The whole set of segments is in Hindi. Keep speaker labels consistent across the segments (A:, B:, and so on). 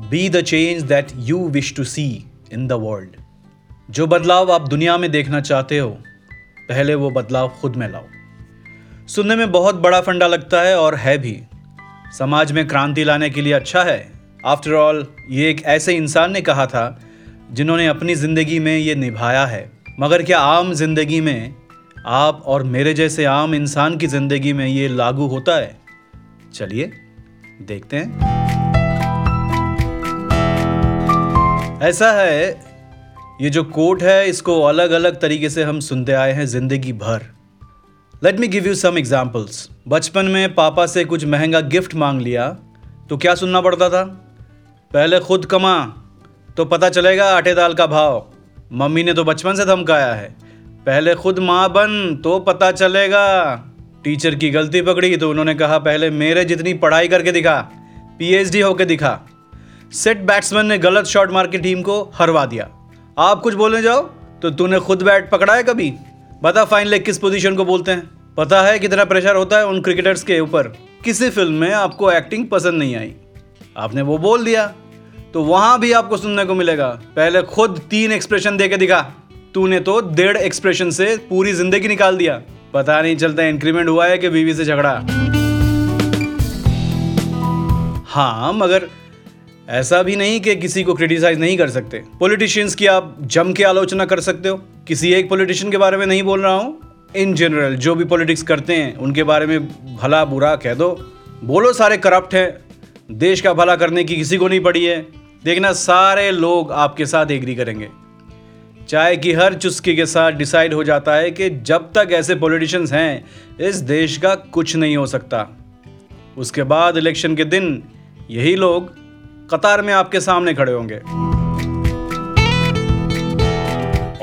A: Be the change that you wish to see in the world जो बदलाव आप दुनिया में देखना चाहते हो, पहले वो बदलाव खुद में लाओ। सुनने में बहुत बड़ा फंडा लगता है और है भी। समाज में क्रांति लाने के लिए अच्छा है। आफ्टर ऑल ये एक ऐसे इंसान ने कहा था, जिन्होंने अपनी ज़िंदगी में ये निभाया है। मगर क्या आम ज़िंदगी में आप और मेरे जैसे आम इंसान की ज़िंदगी में ये लागू होता है? चलिए, देखते हैं। ऐसा है, ये जो कोट है, इसको अलग अलग तरीके से हम सुनते आए हैं ज़िंदगी भर। Let me give you some examples बचपन में पापा से कुछ महँगा गिफ्ट मांग लिया तो क्या सुनना पड़ता था? पहले खुद कमा तो पता चलेगा आटे दाल का भाव। मम्मी ने तो बचपन से धमकाया है। पहले खुद माँ बन तो पता चलेगा। टीचर की गलती पकड़ी तो उन्होंने कहा, पहले मेरे जितनी पढ़ाई करके दिखा, पीएचडी होके दिखा। सेट बैट्समैन ने गलत शॉट मार के टीम को हरवा दिया। आप कुछ बोलने जाओ तो तूने खुद बैट पकड़ा है कभी? बता फाइन लेग किस पोजीशन को बोलते हैं? पता है कितना प्रेशर होता है उन क्रिकेटर्स के ऊपर। किसी फ़िल्म में आपको एक्टिंग पसंद नहीं आई। आपने वो बोल दिया। तो वहाँ भी आपको सुनने को मिलेगा। पहले खुद तीन एक्सप्रेशन दे के दिखा। तूने तो डेढ़ एक्सप्रेशन से पूरी ज़िंदगी निकाल दिया। पता नहीं चलता इंक्रीमेंट हुआ है कि बीवी से झगड़ा। हाँ मगर ऐसा भी नहीं कि किसी को क्रिटिसाइज नहीं कर सकते। पॉलिटिशियंस की आप जम के आलोचना कर सकते हो। किसी एक पॉलिटिशियन के बारे में नहीं बोल रहा हूँ। इन जनरल जो भी पॉलिटिक्स करते हैं, उनके बारे में भला बुरा कह दो। बोलो, सारे करप्ट हैं। देश का भला करने की किसी को नहीं पड़ी है। देखना, सारे लोग आपके साथ एग्री करेंगे। चाय की हर चुस्की के साथ डिसाइड हो जाता है कि जब तक ऐसे पॉलिटिशियंस हैं, इस देश का कुछ नहीं हो सकता। उसके बाद इलेक्शन के दिन, यही लोग कतार में आपके सामने खड़े होंगे।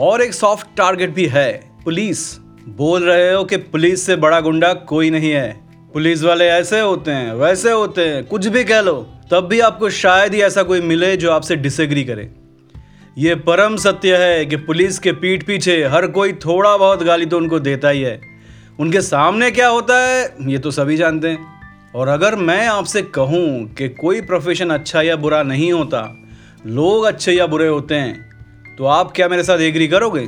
A: और एक सॉफ्ट टारगेट भी है, पुलिस। बोल रहे हो कि पुलिस से बड़ा गुंडा कोई नहीं है। पुलिस वाले ऐसे होते हैं, वैसे होते हैं, कुछ भी कह लो। तब भी आपको शायद ही ऐसा कोई मिले जो आपसे डिसएग्री करे। ये परम सत्य है कि पुलिस के पीठ पीछे हर कोई थोड़ा बहुत गाली तो उनको देता ही है। उनके सामने क्या होता है, ये तो सभी जानते हैं। और अगर मैं आपसे कहूँ कि कोई प्रोफेशन अच्छा या बुरा नहीं होता, लोग अच्छे या बुरे होते हैं तो आप क्या मेरे साथ एग्री करोगे?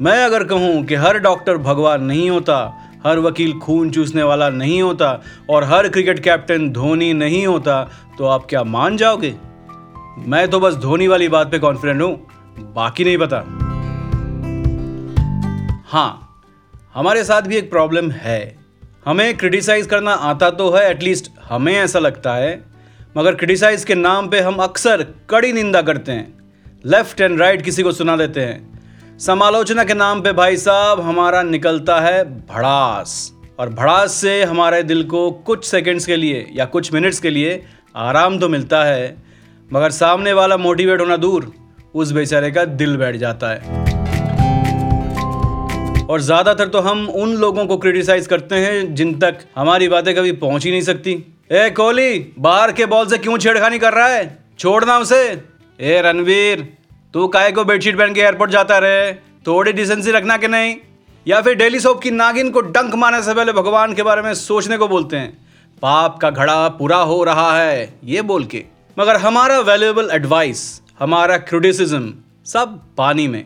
A: मैं अगर कहूँ कि हर डॉक्टर भगवान नहीं होता, हर वकील खून चूसने वाला नहीं होता, और हर क्रिकेट कैप्टन धोनी नहीं होता तो आप क्या मान जाओगे? मैं तो बस धोनी वाली बात पे कॉन्फिडेंट हूँ, बाकी नहीं पता। हाँ हमारे साथ भी एक प्रॉब्लम है। हमें क्रिटिसाइज करना आता तो है एटलीस्ट हमें ऐसा लगता है, मगर क्रिटिसाइज के नाम पे हम अक्सर कड़ी निंदा करते हैं। लेफ़्ट एंड राइट किसी को सुना देते हैं। समालोचना के नाम पे भाई साहब, हमारा निकलता है भड़ास, और भड़ास से हमारे दिल को कुछ सेकंड्स के लिए या कुछ मिनट्स के लिए आराम तो मिलता है, मगर सामने वाला मोटिवेट होना दूर, उस बेचारे का दिल बैठ जाता है। और ज़्यादातर तो हम उन लोगों को क्रिटिसाइज करते हैं जिन तक हमारी बातें कभी पहुँच ही नहीं सकती। ए, कोहली, बाहर के बॉल से क्यों छेड़खानी कर रहा है? छोड़ना उसे। ए, रणवीर, तू काय को बेडशीट पहन के एयरपोर्ट जाता रहे? थोड़ी डिसेंसी रखना कि नहीं? या फिर डेली सोप की नागिन को डंक मारने से पहले भगवान के बारे में सोचने को बोलते हैं? पाप का घड़ा पूरा हो रहा है, ये बोल के। मगर हमारा वैल्यूएबल एडवाइस हमारा क्रिटिसिज्म सब पानी में।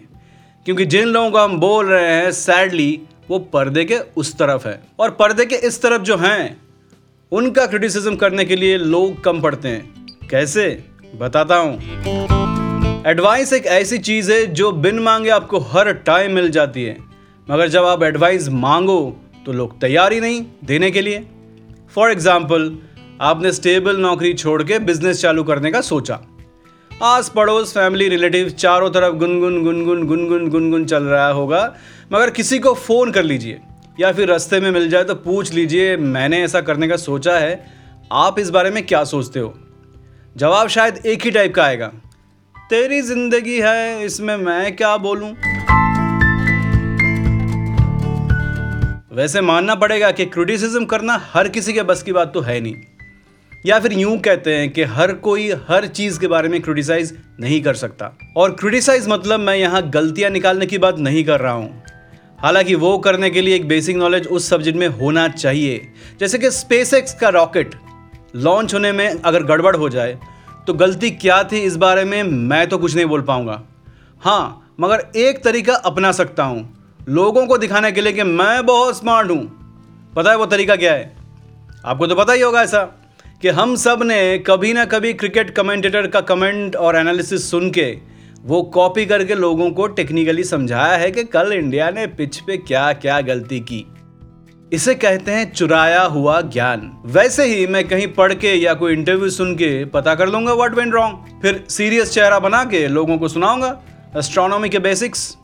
A: क्योंकि जिन लोगों को हम बोल रहे हैं सैडली वो पर्दे के उस तरफ़ है। और पर्दे के इस तरफ़ जो हैं, उनका क्रिटिसिज्म करने के लिए लोग कम पड़ते हैं। कैसे? बताता हूँ। एडवाइस एक ऐसी चीज़ है जो बिन मांगे आपको हर टाइम मिल जाती है। मगर जब आप एडवाइस मांगो तो लोग तैयार ही नहीं देने के लिए। फॉर एग्ज़ाम्पल आपने स्टेबल नौकरी छोड़ के बिज़नेस चालू करने का सोचा। आस पड़ोस फैमिली रिलेटिव चारों तरफ़ गुनगुन गुनगुन गुनगुन गुनगुन चल रहा होगा। मगर किसी को फ़ोन कर लीजिए, या फिर रास्ते में मिल जाए तो पूछ लीजिए, मैंने ऐसा करने का सोचा है। आप इस बारे में क्या सोचते हो? जवाब शायद एक ही टाइप का आएगा। तेरी ज़िंदगी है, इसमें मैं क्या बोलूँ? वैसे मानना पड़ेगा कि क्रिटिसिज्म करना हर किसी के बस की बात तो है नहीं। या फिर यूँ कहते हैं कि हर कोई हर चीज़ के बारे में क्रिटिसाइज नहीं कर सकता। और क्रिटिसाइज मतलब मैं यहाँ गलतियाँ निकालने की बात नहीं कर रहा हूँ। हालाँकि वो करने के लिए एक बेसिक नॉलेज उस सब्जेक्ट में होना चाहिए। जैसे कि स्पेस का रॉकेट लॉन्च होने में अगर गड़बड़ हो जाए तो गलती क्या थी इस बारे में मैं तो कुछ नहीं बोल पाऊँगा। हाँ मगर एक तरीका अपना सकता हूँ। लोगों को दिखाने के लिए कि मैं बहुत स्मार्ट हूँ। पता है वो तरीका क्या है? आपको तो पता ही होगा ऐसा। कि हम सबने कभी ना कभी क्रिकेट कमेंटेटर का कमेंट और एनालिसिस सुन के वो कॉपी करके लोगों को टेक्निकली समझाया है कि कल इंडिया ने पिच पे क्या क्या गलती की। इसे कहते हैं चुराया हुआ ज्ञान। वैसे ही मैं कहीं पढ़ के या कोई इंटरव्यू सुन के पता कर लूँगा व्हाट वेंट रॉन्ग फिर सीरियस चेहरा बना के लोगों को सुनाऊँगा। एस्ट्रोनॉमी के बेसिक्स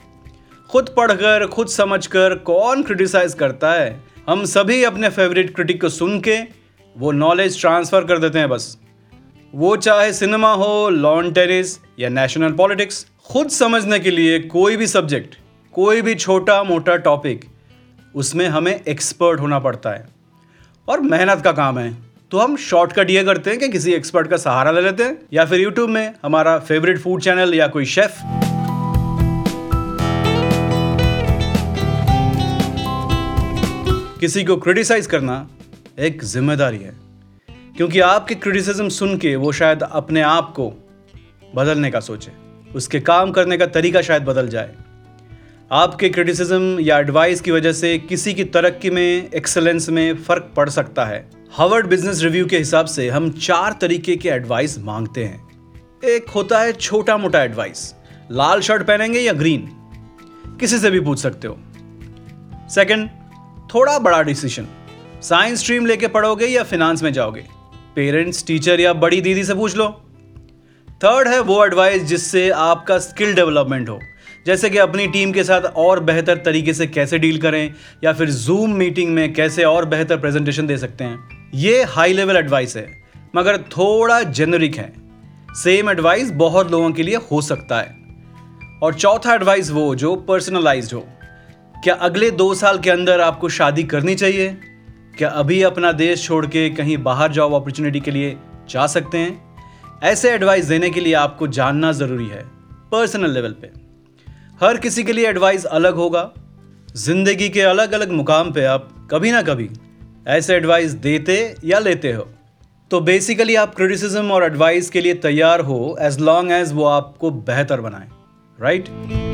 A: खुद पढ़कर, खुद समझकर कौन क्रिटिसाइज करता है? हम सभी अपने फेवरेट क्रिटिक को सुन के वो नॉलेज ट्रांसफ़र कर देते हैं बस। वो चाहे सिनेमा हो लॉन टेनिस या नेशनल पॉलिटिक्स खुद समझने के लिए कोई भी सब्जेक्ट कोई भी छोटा मोटा टॉपिक उसमें हमें एक्सपर्ट होना पड़ता है। और मेहनत का काम है। तो हम शॉर्टकट ये करते हैं कि किसी एक्सपर्ट का सहारा ले लेते हैं या फिर यूट्यूब में हमारा फेवरेट फ़ूड चैनल या कोई शेफ़ किसी को क्रिटिसाइज करना एक ज़िम्मेदारी है। क्योंकि आपके क्रिटिसिज्म सुन के वो शायद अपने आप को बदलने का सोचे। उसके काम करने का तरीका शायद बदल जाए। आपके क्रिटिसिज्म या एडवाइस की वजह से किसी की तरक्की में एक्सलेंस में फ़र्क पड़ सकता है। हार्वर्ड बिज़नेस रिव्यू के हिसाब से हम चार तरीके के एडवाइस मांगते हैं। एक होता है छोटा मोटा एडवाइस लाल शर्ट पहनेंगे या ग्रीन किसी से भी पूछ सकते हो। सेकंड थोड़ा बड़ा डिसीज़न साइंस स्ट्रीम लेके पढ़ोगे या फिनांस में जाओगे? पेरेंट्स टीचर या बड़ी दीदी से पूछ लो। थर्ड है वो एडवाइस जिससे आपका स्किल डेवलपमेंट हो। जैसे कि अपनी टीम के साथ और बेहतर तरीके से कैसे डील करें या फिर जूम मीटिंग में कैसे और बेहतर प्रेजेंटेशन दे सकते हैं। ये हाई लेवल एडवाइस है, मगर थोड़ा जेनरिक है। सेम एडवाइस बहुत लोगों के लिए हो सकता है। और चौथा एडवाइस वो जो पर्सनलाइज्ड हो। क्या अगले दो साल के अंदर आपको शादी करनी चाहिए? क्या अभी अपना देश छोड़ के कहीं बाहर जॉब अपॉर्चुनिटी के लिए जा सकते हैं? ऐसे एडवाइस देने के लिए आपको जानना ज़रूरी है पर्सनल लेवल पे। हर किसी के लिए एडवाइस अलग होगा। ज़िंदगी के अलग अलग मुकाम पे आप कभी ना कभी ऐसे एडवाइस देते या लेते हो। तो बेसिकली आप क्रिटिसिज्म और एडवाइस के लिए तैयार हो एज लॉन्ग एज वो आपको बेहतर बनाए राइट right?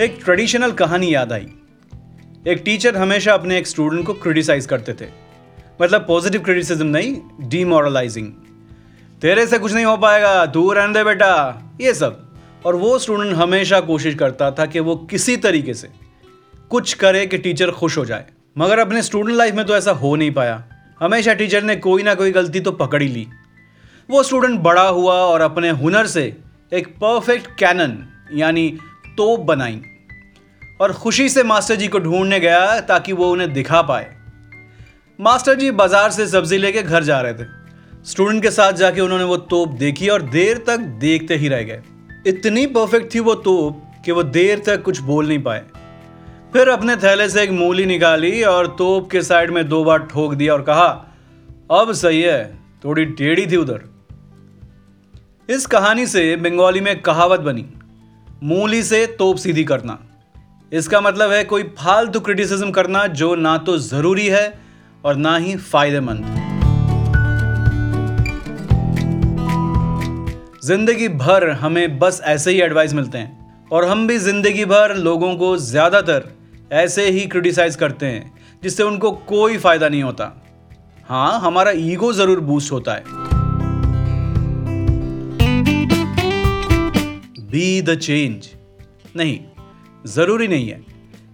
A: एक ट्रेडिशनल कहानी याद आई। एक टीचर हमेशा अपने एक स्टूडेंट को क्रिटिसाइज करते थे। मतलब पॉजिटिव क्रिटिसिज्म नहीं डीमोरलाइजिंग तेरे से कुछ नहीं हो पाएगा तू रहने दे बेटा, ये सब। और वो स्टूडेंट हमेशा कोशिश करता था कि वो किसी तरीके से कुछ करे कि टीचर खुश हो जाए। मगर अपने स्टूडेंट लाइफ में तो ऐसा हो नहीं पाया। हमेशा टीचर ने कोई ना कोई गलती तो पकड़ ही ली। वो स्टूडेंट बड़ा हुआ और अपने हुनर से एक परफेक्ट कैनन यानी तोप बनाई। और खुशी से मास्टर जी को ढूँढने गया ताकि वो उन्हें दिखा पाए। मास्टर जी बाज़ार से सब्ज़ी लेके घर जा रहे थे। स्टूडेंट के साथ जाके उन्होंने वो तोप देखी और देर तक देखते ही रह गए। इतनी परफेक्ट थी वो तोप कि वो देर तक कुछ बोल नहीं पाए। फिर अपने थैले से एक मूली निकाली और तोप के साइड में दो बार ठोक दिया और कहा, अब सही है, थोड़ी टेढ़ी थी उधर। इस कहानी से बंगाली में कहावत बनी, मूली से तोप सीधी करना। इसका मतलब है कोई फालतू क्रिटिसिज्म करना जो ना तो ज़रूरी है और ना ही फ़ायदेमंद। ज़िंदगी भर हमें बस ऐसे ही एडवाइस मिलते हैं और हम भी ज़िंदगी भर लोगों को ज़्यादातर ऐसे ही क्रिटिसाइज करते हैं, जिससे उनको कोई फ़ायदा नहीं होता। हाँ हमारा ईगो ज़रूर बूस्ट होता है। बी द चेंज नहीं ज़रूरी नहीं है।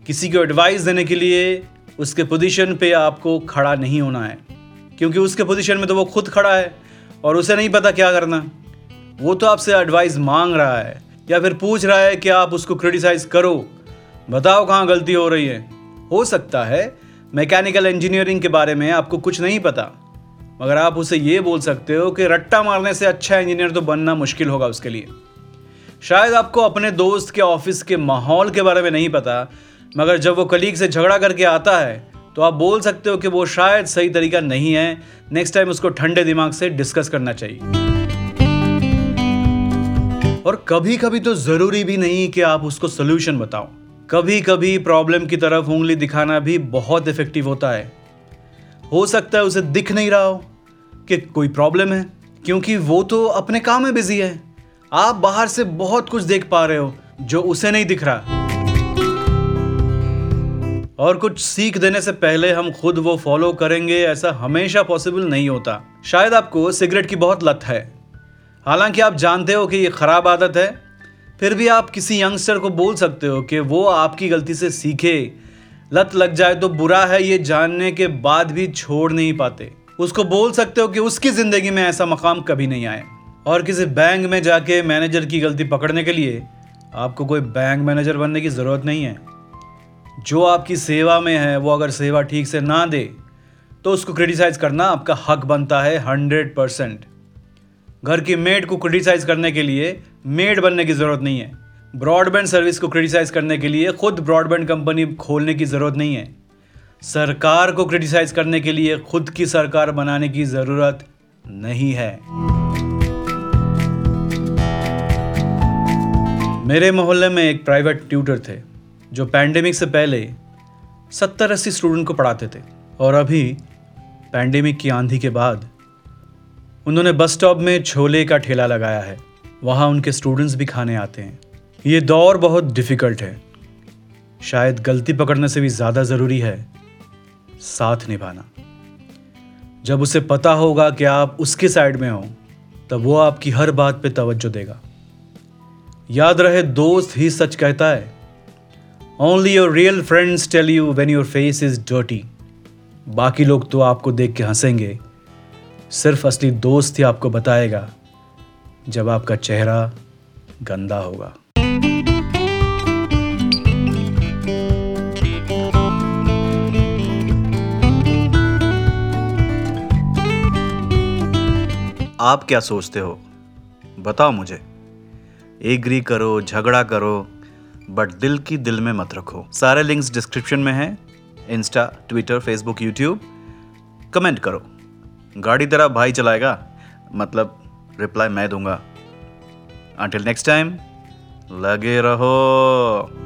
A: किसी को एडवाइस देने के लिए उसके पोजीशन पे आपको खड़ा नहीं होना है। क्योंकि उसके पोजीशन में तो वो खुद खड़ा है और उसे नहीं पता क्या करना। वो तो आपसे एडवाइस मांग रहा है या फिर पूछ रहा है कि आप उसको क्रिटिसाइज करो। बताओ कहाँ गलती हो रही है। हो सकता है मैकेनिकल इंजीनियरिंग के बारे में आपको कुछ नहीं पता। मगर आप उसे ये बोल सकते हो कि रट्टा मारने से अच्छा इंजीनियर तो बनना मुश्किल होगा उसके लिए। शायद आपको अपने दोस्त के ऑफ़िस के माहौल के बारे में नहीं पता, मगर जब वो कलीग से झगड़ा करके आता है तो आप बोल सकते हो कि वो शायद सही तरीका नहीं है। नेक्स्ट टाइम उसको ठंडे दिमाग से डिस्कस करना चाहिए। और कभी कभी तो ज़रूरी भी नहीं कि आप उसको सोल्यूशन बताओ। कभी कभी प्रॉब्लम की तरफ़ उंगली दिखाना भी बहुत इफ़ेक्टिव होता है। हो सकता है उसे दिख नहीं रहा हो कि कोई प्रॉब्लम है, क्योंकि वो तो अपने काम में बिज़ी है। आप बाहर से बहुत कुछ देख पा रहे हो, जो उसे नहीं दिख रहा। और कुछ सीख देने से पहले हम खुद वो फॉलो करेंगे, ऐसा हमेशा पॉसिबल नहीं होता। शायद आपको सिगरेट की बहुत लत है। हालाँकि आप जानते हो कि ये खराब आदत है, फिर भी आप किसी यंगस्टर को बोल सकते हो कि वो आपकी गलती से सीखे। लत लग जाए तो बुरा है, ये जानने के बाद भी छोड़ नहीं पाते। उसको बोल सकते हो कि उसकी ज़िंदगी में ऐसा मकाम कभी नहीं आए और किसी बैंक में जाके मैनेजर की गलती पकड़ने के लिए आपको कोई बैंक मैनेजर बनने की ज़रूरत नहीं है। जो आपकी सेवा में है, वो अगर सेवा ठीक से ना दे तो उसको क्रिटिसाइज़ करना आपका हक बनता है हंड्रेड परसेंट घर की मेड को क्रिटिसाइज करने के लिए मेड बनने की ज़रूरत नहीं है। ब्रॉडबैंड सर्विस को क्रिटिसाइज करने के लिए खुद ब्रॉडबैंड कंपनी खोलने की ज़रूरत नहीं है। सरकार को क्रिटिसाइज करने के लिए खुद की सरकार बनाने की ज़रूरत नहीं है। मेरे मोहल्ले में एक प्राइवेट ट्यूटर थे, जो पैंडेमिक से पहले सत्तर अस्सी स्टूडेंट को पढ़ाते थे। और अभी पैंडेमिक की आंधी के बाद उन्होंने बस स्टॉप में छोले का ठेला लगाया है। वहाँ उनके स्टूडेंट्स भी खाने आते हैं। ये दौर बहुत डिफ़िकल्ट है। शायद गलती पकड़ने से भी ज़्यादा ज़रूरी है साथ निभाना। जब उसे पता होगा कि आप उसके साइड में हो, तब वो आपकी हर बात पे तवज्जो देगा। याद रहे दोस्त ही सच कहता है। Only your real friends tell you when your face is dirty बाकी लोग तो आपको देख के हंसेंगे। सिर्फ़ असली दोस्त ही आपको बताएगा, जब आपका चेहरा गंदा होगा।
B: आप क्या सोचते हो? बताओ मुझे। एग्री करो, झगड़ा करो बट दिल की दिल में मत रखो। सारे लिंक्स डिस्क्रिप्शन में हैं Insta Twitter Facebook YouTube comment करो। गाड़ी तेरा भाई चलाएगा? मतलब रिप्लाई मैं दूँगा। अंटिल नेक्स्ट टाइम लगे रहो।